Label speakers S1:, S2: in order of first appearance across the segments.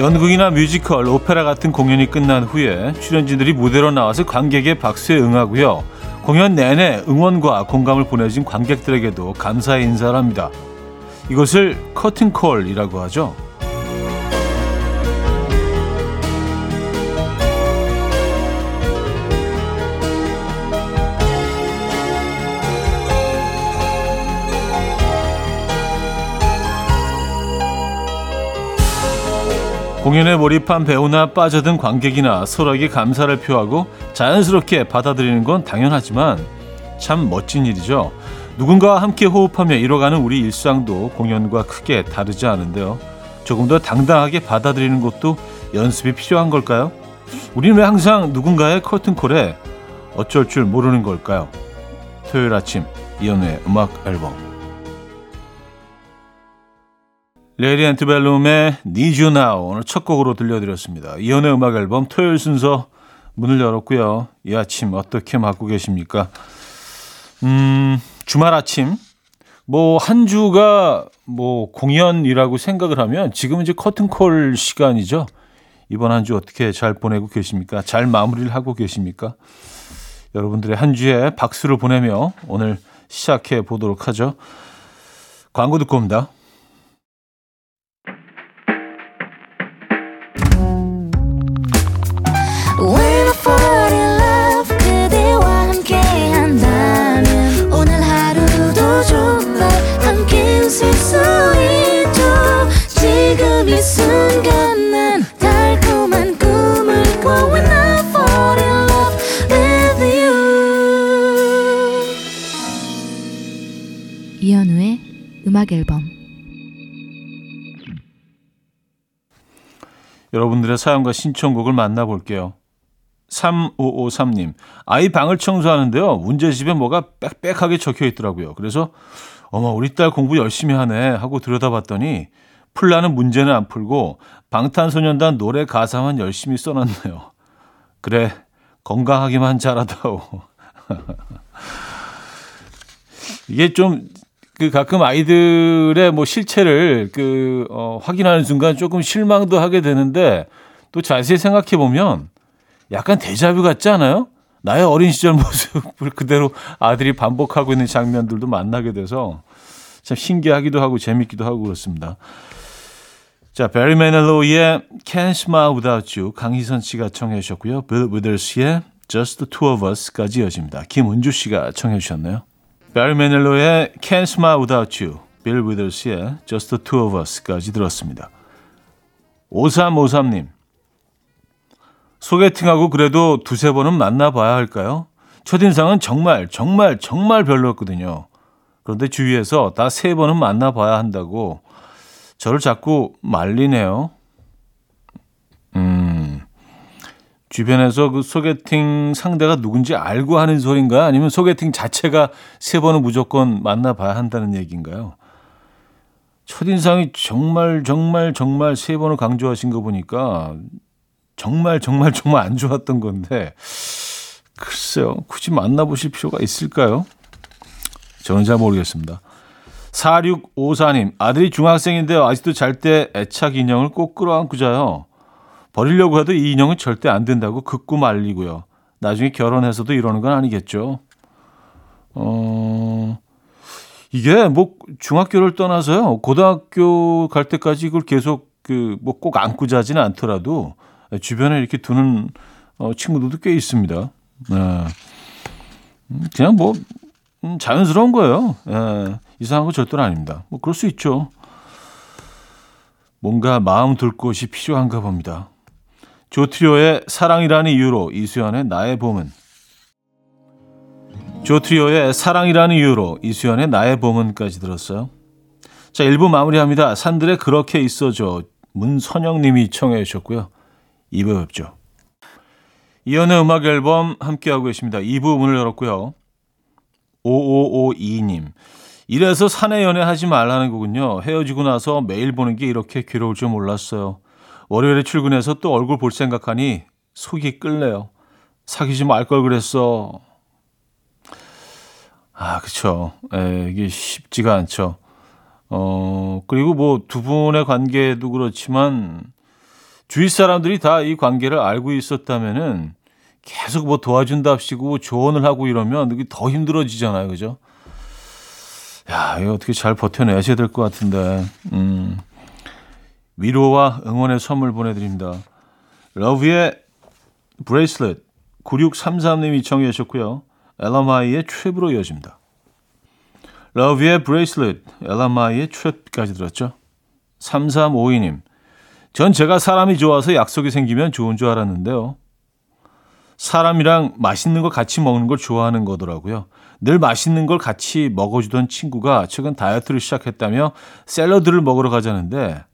S1: 연극이나 뮤지컬, 오페라 같은 공연이 끝난 후에 출연진들이 무대로 나와서 관객의 박수에 응하고요. 공연 내내 응원과 공감을 보내준 관객들에게도 감사의 인사를 합니다. 이것을 커튼콜이라고 하죠. 공연에 몰입한 배우나 빠져든 관객이나 서로에게 감사를 표하고 자연스럽게 받아들이는 건 당연하지만 참 멋진 일이죠. 누군가와 함께 호흡하며 이뤄가는 우리 일상도 공연과 크게 다르지 않은데요. 조금 더 당당하게 받아들이는 것도 연습이 필요한 걸까요? 우리는 왜 항상 누군가의 커튼콜에 어쩔 줄 모르는 걸까요? 토요일 아침 이연우의 음악 앨범 Lady Antebellum의 Need You Now 오늘 첫 곡으로 들려드렸습니다. 이연의 음악 앨범 토요일 순서 문을 열었고요. 이 아침 어떻게 맞고 계십니까? 음, 주말 아침 뭐 한 주가 뭐 공연이라고 생각을 하면 지금 이제 커튼콜 시간이죠. 이번 한 주 어떻게 잘 보내고 계십니까? 잘 마무리를 하고 계십니까? 여러분들의 한 주에 박수를 보내며 오늘 시작해 보도록 하죠. 광고 듣고 옵니다.
S2: 음악 앨범
S1: 여러분들의 사연과 신청곡을 만나볼게요. 3553님, 아이 방을 청소하는데요. 문제집에 뭐가 빽빽하게 적혀 있더라고요. 그래서, 어머, 우리 딸 공부 열심히 하네 하고 들여다봤더니, 풀라는 문제는 안 풀고, 방탄소년단 노래 가사만 열심히 써놨네요. 그래, 건강하기만 잘하다오. 이게 좀 그 가끔 아이들의 뭐 실체를 그 어, 확인하는 순간 조금 실망도 하게 되는데 또 자세히 생각해 보면 약간 대자뷰 같지 않아요? 나의 어린 시절 모습을 그대로 아들이 반복하고 있는 장면들도 만나게 돼서 참 신기하기도 하고 재밌기도 하고 그렇습니다. 자, 베리 메넬로의 Can't Smile Without You 강희선 씨가 청해 주셨고요. 빌 위더스의 Just the Two of Us까지 이어집니다. 김은주 씨가 청해 주셨네요. 베리 메넬로의 Can't Smile Without You, 빌 위더스의 Just the Two of Us까지 들었습니다. 5353님, 소개팅하고 그래도 두세 번은 만나봐야 할까요? 첫인상은 정말, 정말, 정말 별로였거든요. 그런데 주위에서 다 세 번은 만나봐야 한다고 저를 자꾸 말리네요. 음, 주변에서 그 소개팅 상대가 누군지 알고 하는 소린가요? 아니면 소개팅 자체가 세 번은 무조건 만나봐야 한다는 얘기인가요? 첫인상이 정말 정말 정말 세 번을 강조하신 거 보니까 정말 정말 정말 안 좋았던 건데 글쎄요 굳이 만나보실 필요가 있을까요? 저는 잘 모르겠습니다. 4654님 아들이 중학생인데 아직도 잘 때 애착 인형을 꼭 끌어안고 자요. 버리려고 해도 이 인형은 절대 안 된다고 극구 말리고요. 나중에 결혼해서도 이러는 건 아니겠죠. 어, 이게 뭐 중학교를 떠나서요. 고등학교 갈 때까지 이걸 계속 그 뭐 꼭 안고 자지는 않더라도 주변에 이렇게 두는 어, 친구들도 꽤 있습니다. 네. 음, 그냥 뭐 음, 자연스러운 거예요. 예, 이상한 거 절대로 아닙니다. 뭐 그럴 수 있죠. 뭔가 마음 둘 곳이 필요한가 봅니다. 조트리오의 사랑이라는 이유로 이수연의 나의 봄은 조트리오의 사랑이라는 이유로 이수연의 나의 봄은까지 들었어요. 자, 1부 마무리합니다. 산들에 그렇게 있어줘. 문선영 님이 청해 주셨고요. 2부 뵙죠. 이연의 음악 앨범 함께하고 계십니다. 2부 문을 열었고요. 5552님. 이래서 사내 연애 하지 말라는 거군요. 헤어지고 나서 매일 보는 게 이렇게 괴로울 줄 몰랐어요. 월요일에 출근해서 또 얼굴 볼 생각하니 속이 끌래요. 사귀지 말 걸 그랬어. 아, 그쵸. 에, 이게 쉽지가 않죠. 어, 그리고 뭐 두 분의 관계도 그렇지만 주위 사람들이 다 이 관계를 알고 있었다면은 계속 뭐 도와준답시고 조언을 하고 이러면 이게 더 힘들어지잖아요. 그죠? 야, 이거 어떻게 잘 버텨내셔야 될 것 같은데. 음. 위로와 응원의 선물 보내드립니다. Lauv의 Bracelet 9633님이 청해 주셨고요. Ella Mai의 Trip으로 이어집니다. 러브의 브레이슬렛, 엘라마이의 트랩까지 들었죠. 3352님, 전 제가 사람이 좋아서 약속이 생기면 좋은 줄 알았는데요. 사람이랑 맛있는 거 같이 먹는 걸 좋아하는 거더라고요. 늘 맛있는 걸 같이 먹어주던 친구가 최근 다이어트를 시작했다며 샐러드를 먹으러 가자는데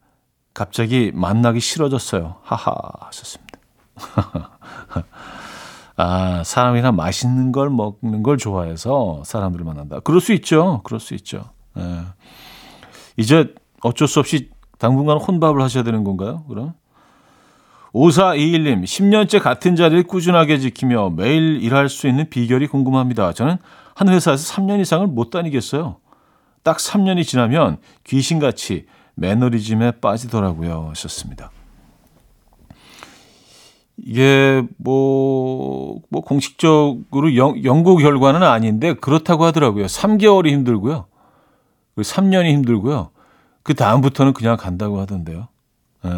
S1: 갑자기 만나기 싫어졌어요. 하하 하셨습니다. 아, 사람이랑 맛있는 걸 먹는 걸 좋아해서 사람들을 만난다. 그럴 수 있죠. 그럴 수 있죠. 예. 이제 어쩔 수 없이 당분간 혼밥을 하셔야 되는 건가요? 그럼? 5421님, 10년째 같은 자리를 꾸준하게 지키며 매일 일할 수 있는 비결이 궁금합니다. 저는 한 회사에서 3년 이상을 못 다니겠어요. 딱 3년이 지나면 귀신같이 매너리즘에 빠지더라고요. 하셨습니다. 이게 뭐, 뭐 공식적으로 연, 연구 결과는 아닌데 그렇다고 하더라고요. 3개월이 힘들고요. 3년이 힘들고요. 그 다음부터는 그냥 간다고 하던데요. 예.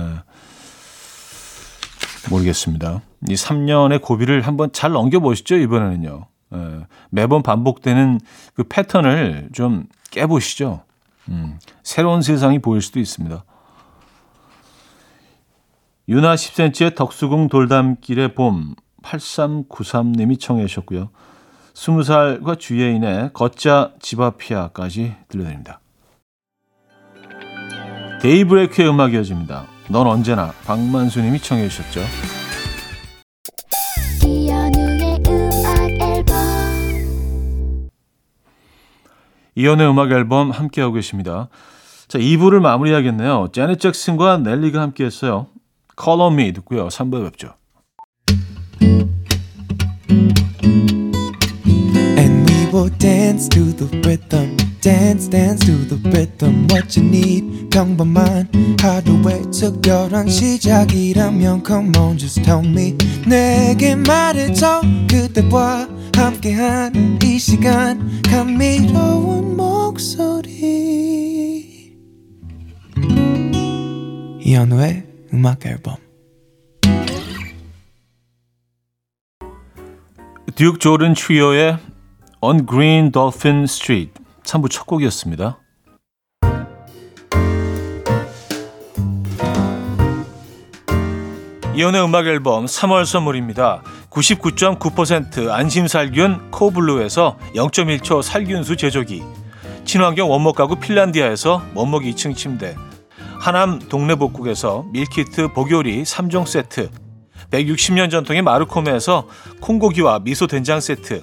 S1: 모르겠습니다. 이 3년의 고비를 한번 잘 넘겨보시죠, 이번에는요. 예. 매번 반복되는 그 패턴을 좀 깨보시죠. 음, 새로운 세상이 보일 수도 있습니다. 유나 10cm의 덕수궁 돌담길의 봄 8393님이 청해 주셨고요. 20살과 주예인의 걷자 집앞이야까지 들려드립니다. 데이브레이크의 음악이 어집니다. 넌 언제나 박만수님이 청해 주셨죠. 이연의 음악 앨범 함께하고 계십니다. 자, 2부를 마무리하겠네요. 제넷 잭슨과 넬리가 함께했어요. Call on Me 듣고요. 3부에 뵙죠. And we will dance to the rhythm. Dance dance to the rhythm what you need 평범한 하루의 특별한 시작이라면 come on just tell me 내게 말해줘 그대와 함께한 이 시간 감미로운 목소리 이현우의 음악 앨범 듀크 조든 트리오의 On Green Dolphin Street 3부 첫 곡이었습니다. 이연의 음악 앨범 3월 선물입니다. 99.9% 안심살균 코블루에서 0.1초 살균수 제조기 친환경 원목 가구 핀란디아에서 원목 2층 침대 하남 동네복국에서 밀키트 복요리 3종 세트 160년 전통의 마르코메에서 콩고기와 미소 된장 세트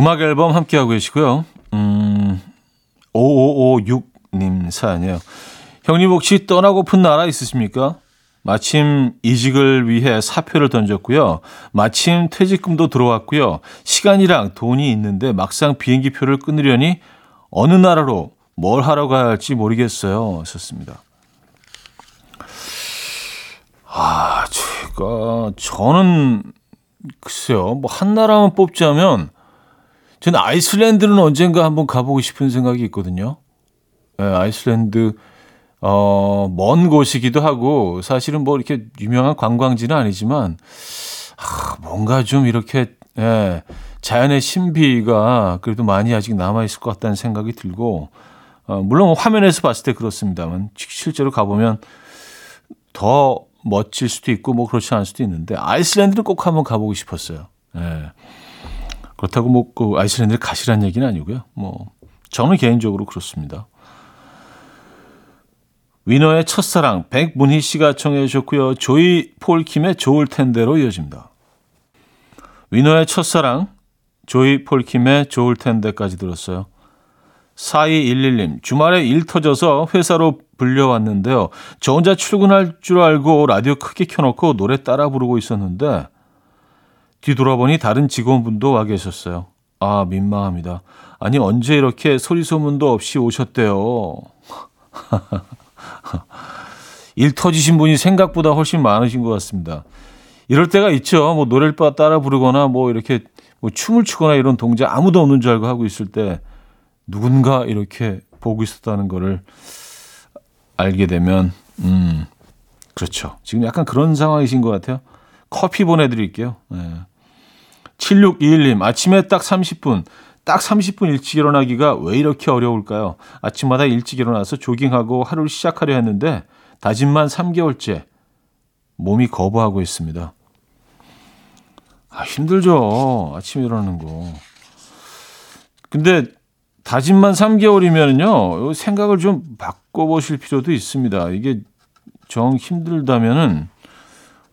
S1: 음악 앨범 함께하고 계시고요. 음, 5556님 사연이에요. 형님 혹시 떠나고픈 나라 있으십니까? 마침 이직을 위해 사표를 던졌고요. 마침 퇴직금도 들어왔고요. 시간이랑 돈이 있는데 막상 비행기 표를 끊으려니 어느 나라로 뭘 하러 가야 할지 모르겠어요. 썼습니다. 아, 제가 저는 글쎄요. 뭐 한 나라만 뽑자면 저는 아이슬란드는 언젠가 한번 가보고 싶은 생각이 있거든요. 네, 아이슬란드 어, 먼 곳이기도 하고 사실은 뭐 이렇게 유명한 관광지는 아니지만 아, 뭔가 좀 이렇게 예, 자연의 신비가 그래도 많이 아직 남아 있을 것 같다는 생각이 들고 어, 물론 화면에서 봤을 때 그렇습니다만 실제로 가보면 더 멋질 수도 있고 뭐 그렇지 않을 수도 있는데 아이슬란드는 꼭 한번 가보고 싶었어요. 예. 그렇다고 뭐 그 아이슬란드를 가시란 얘기는 아니고요. 뭐 저는 개인적으로 그렇습니다. 위너의 첫사랑 백문희 씨가 청해 주셨고요. 조이 폴킴의 좋을 텐데로 이어집니다. 위너의 첫사랑 조이 폴킴의 좋을 텐데까지 들었어요. 4211님, 주말에 일 터져서 회사로 불려왔는데요. 저 혼자 출근할 줄 알고 라디오 크게 켜놓고 노래 따라 부르고 있었는데 뒤돌아보니 다른 직원분도 와 계셨어요. 아, 민망합니다. 아니, 언제 이렇게 소리 소문도 없이 오셨대요. 일 터지신 분이 생각보다 훨씬 많으신 것 같습니다. 이럴 때가 있죠. 뭐 노래를 따라 부르거나 뭐 이렇게 뭐 춤을 추거나 이런 동작 아무도 없는 줄 알고 하고 있을 때 누군가 이렇게 보고 있었다는 거를 알게 되면 음 그렇죠. 지금 약간 그런 상황이신 것 같아요. 커피 보내드릴게요. 네. 7621님, 아침에 딱 30분, 딱 30분 일찍 일어나기가 왜 이렇게 어려울까요? 아침마다 일찍 일어나서 조깅하고 하루를 시작하려 했는데, 다짐만 3개월째, 몸이 거부하고 있습니다. 아, 힘들죠. 아침에 일어나는 거. 근데, 다짐만 3개월이면요, 생각을 좀 바꿔보실 필요도 있습니다. 이게 정 힘들다면은,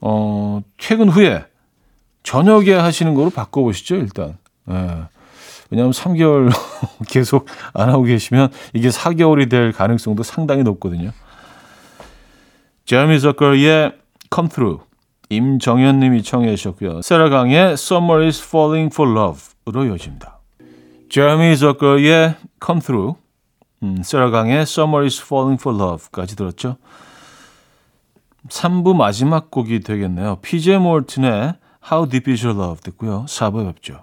S1: 어, 퇴근 후에, 저녁에 하시는 거로 바꿔보시죠, 일단. 예. 왜냐하면 3개월 계속 안 하고 계시면 이게 4개월이 될 가능성도 상당히 높거든요. 제미 저커의 Come Through 임정현 님이 청해 주셨고요. 세라강의 Summer is Falling for Love로 이어집니다. 제미 저커의 Come Through 음, 세라강의 Summer is Falling for Love까지 들었죠. 3부 마지막 곡이 되겠네요. PJ 몰튼의 How Deep Is Your Love 듣고요. 4부에 뵙죠.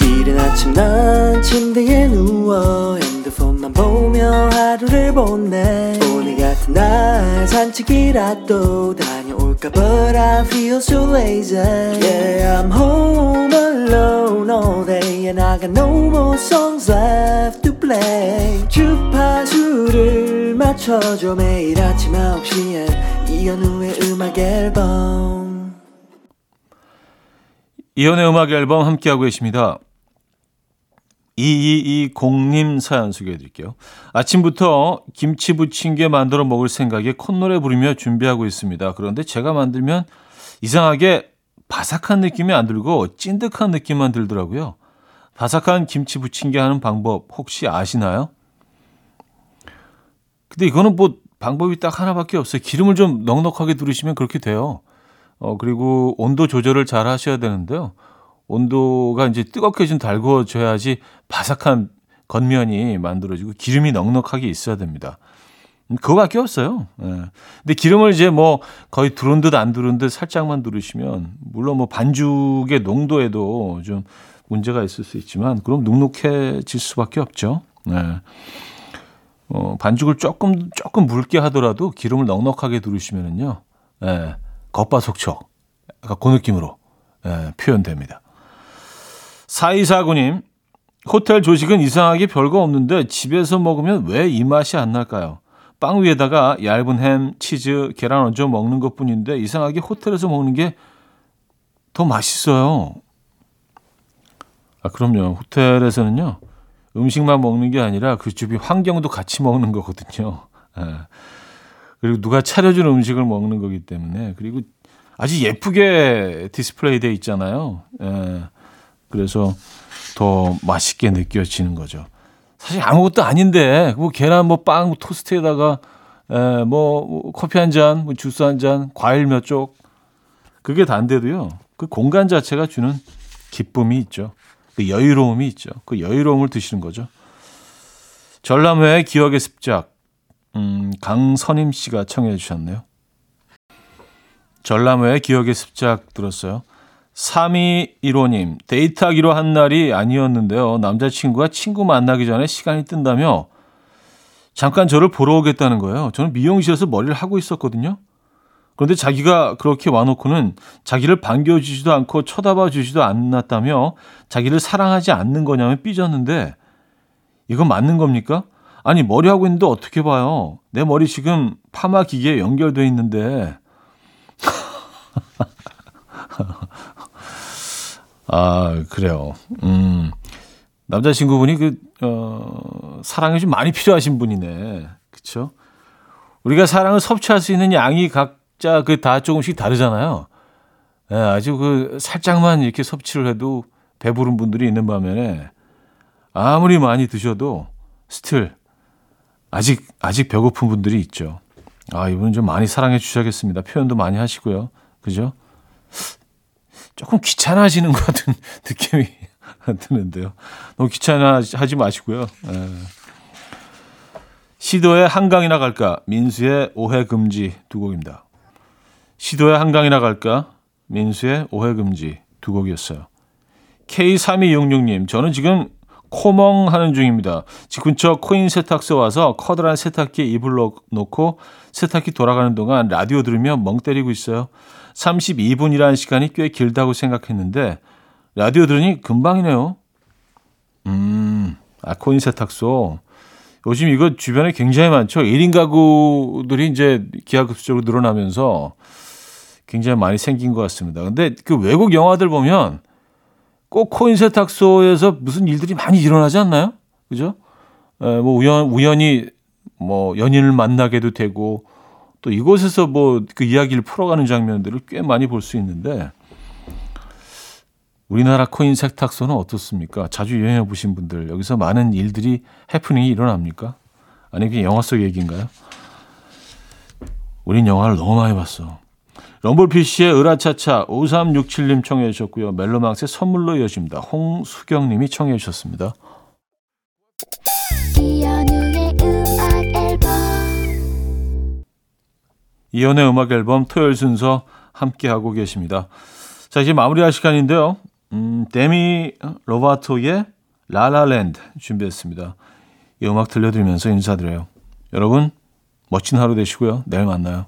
S3: 이른 아침 난 침대에 누워 핸드폰만 보며 하루를 보내 오늘 같은 날 산책이라도 다 녀올까 But I feel so lazy Yeah I'm home alone all day And I got no more songs left to play 주파수를 맞춰줘 매일 아침 9시에 이현우의 음악 앨범
S1: 이연의 음악 앨범 함께하고 계십니다. 2220님 사연 소개해 드릴게요. 아침부터 김치 부침개 만들어 먹을 생각에 콧노래 부르며 준비하고 있습니다. 그런데 제가 만들면 이상하게 바삭한 느낌이 안 들고 찐득한 느낌만 들더라고요. 바삭한 김치 부침개 하는 방법 혹시 아시나요? 근데 이거는 뭐 방법이 딱 하나밖에 없어요. 기름을 좀 넉넉하게 두르시면 그렇게 돼요. 어, 그리고 온도 조절을 잘 하셔야 되는데요. 온도가 이제 뜨겁게 좀 달궈져야지 바삭한 겉면이 만들어지고 기름이 넉넉하게 있어야 됩니다. 음, 그거밖에 없어요. 예. 근데 기름을 이제 뭐 거의 두른 듯 안 두른 듯 살짝만 두르시면 물론 뭐 반죽의 농도에도 좀 문제가 있을 수 있지만 그럼 눅눅해질 수밖에 없죠. 예. 어, 반죽을 조금 조금 묽게 하더라도 기름을 넉넉하게 두르시면은요. 예. 겉바속촉. 약간 그 느낌으로 예, 표현됩니다. 4249님, 호텔 조식은 이상하게 별거 없는데 집에서 먹으면 왜 이 맛이 안 날까요? 빵 위에다가 얇은 햄, 치즈, 계란 얹어 먹는 것 뿐인데 이상하게 호텔에서 먹는 게 더 맛있어요. 아, 그럼요. 호텔에서는요, 음식만 먹는 게 아니라 그 주위 환경도 같이 먹는 거거든요. 예. 그리고 누가 차려준 음식을 먹는 거기 때문에 그리고 아주 예쁘게 디스플레이 돼 있잖아요. 예. 그래서 더 맛있게 느껴지는 거죠. 사실 아무것도 아닌데 뭐 계란 뭐빵 토스트에다가 에, 뭐 커피 한 잔, 뭐 주스 한 잔, 과일 몇 쪽 그게 단데도요. 그 공간 자체가 주는 기쁨이 있죠. 그 여유로움이 있죠. 그 여유로움을 드시는 거죠. 전람회의 기억의 습작 음, 강선임 씨가 청해 주셨네요. 전람회의 기억의 습작 들었어요. 3215님, 데이트하기로 한 날이 아니었는데요. 남자친구가 친구 만나기 전에 시간이 뜬다며 잠깐 저를 보러 오겠다는 거예요. 저는 미용실에서 머리를 하고 있었거든요. 그런데 자기가 그렇게 와놓고는 자기를 반겨주지도 않고 쳐다봐 주지도 않았다며 자기를 사랑하지 않는 거냐며 삐졌는데 이건 맞는 겁니까? 아니 머리하고 있는데 어떻게 봐요? 내 머리 지금 파마 기계에 연결돼 있는데 아, 그래요. 음. 남자친구분이 그, 어, 사랑이 좀 많이 필요하신 분이네. 그쵸? 우리가 사랑을 섭취할 수 있는 양이 각자 그 다 조금씩 다르잖아요. 예, 아주 그 살짝만 이렇게 섭취를 해도 배부른 분들이 있는 반면에 아무리 많이 드셔도 스틸 아직 아직 배고픈 분들이 있죠. 아, 이분은 좀 많이 사랑해 주셔야겠습니다. 표현도 많이 하시고요. 그죠? 조금 귀찮아지는 것 같은 느낌이 드는데요. 너무 귀찮아하지 마시고요. 에. 시도의 한강이나 갈까? 민수의 오해 금지 두 곡입니다. 시도의 한강이나 갈까? 민수의 오해 금지 두 곡이었어요. K3266님, 저는 지금 코멍 하는 중입니다. 집 근처 코인 세탁소 와서 커다란 세탁기에 이불 놓고 세탁기 돌아가는 동안 라디오 들으며 멍 때리고 있어요. 32분이라는 시간이 꽤 길다고 생각했는데 라디오 들으니 금방이네요. 음, 아, 코인 세탁소. 요즘 이거 주변에 굉장히 많죠. 1인 가구들이 이제 기하급수적으로 늘어나면서 굉장히 많이 생긴 것 같습니다. 근데 그 외국 영화들 보면 꼭 코인 세탁소에서 무슨 일들이 많이 일어나지 않나요? 그죠? 에, 뭐 우연, 우연히 뭐 연인을 만나게도 되고 또 이곳에서 뭐 그 이야기를 풀어가는 장면들을 꽤 많이 볼 수 있는데 우리나라 코인 세탁소는 어떻습니까? 자주 여행해 보신 분들 여기서 많은 일들이 해프닝이 일어납니까? 아니 그냥 영화 속 얘기인가요? 우린 영화를 너무 많이 봤어. 럼블피쉬의 으라차차 5367님 청해 주셨고요. 멜로망스의 선물로 이어집니다. 홍수경님이 청해 주셨습니다. 이연의 음악 앨범 토요일 순서 함께 하고 계십니다. 자, 이제 마무리할 시간인데요. 음, 데미 로바토의 라라랜드 준비했습니다. 이 음악 들려드리면서 인사드려요. 여러분, 멋진 하루 되시고요. 내일 만나요.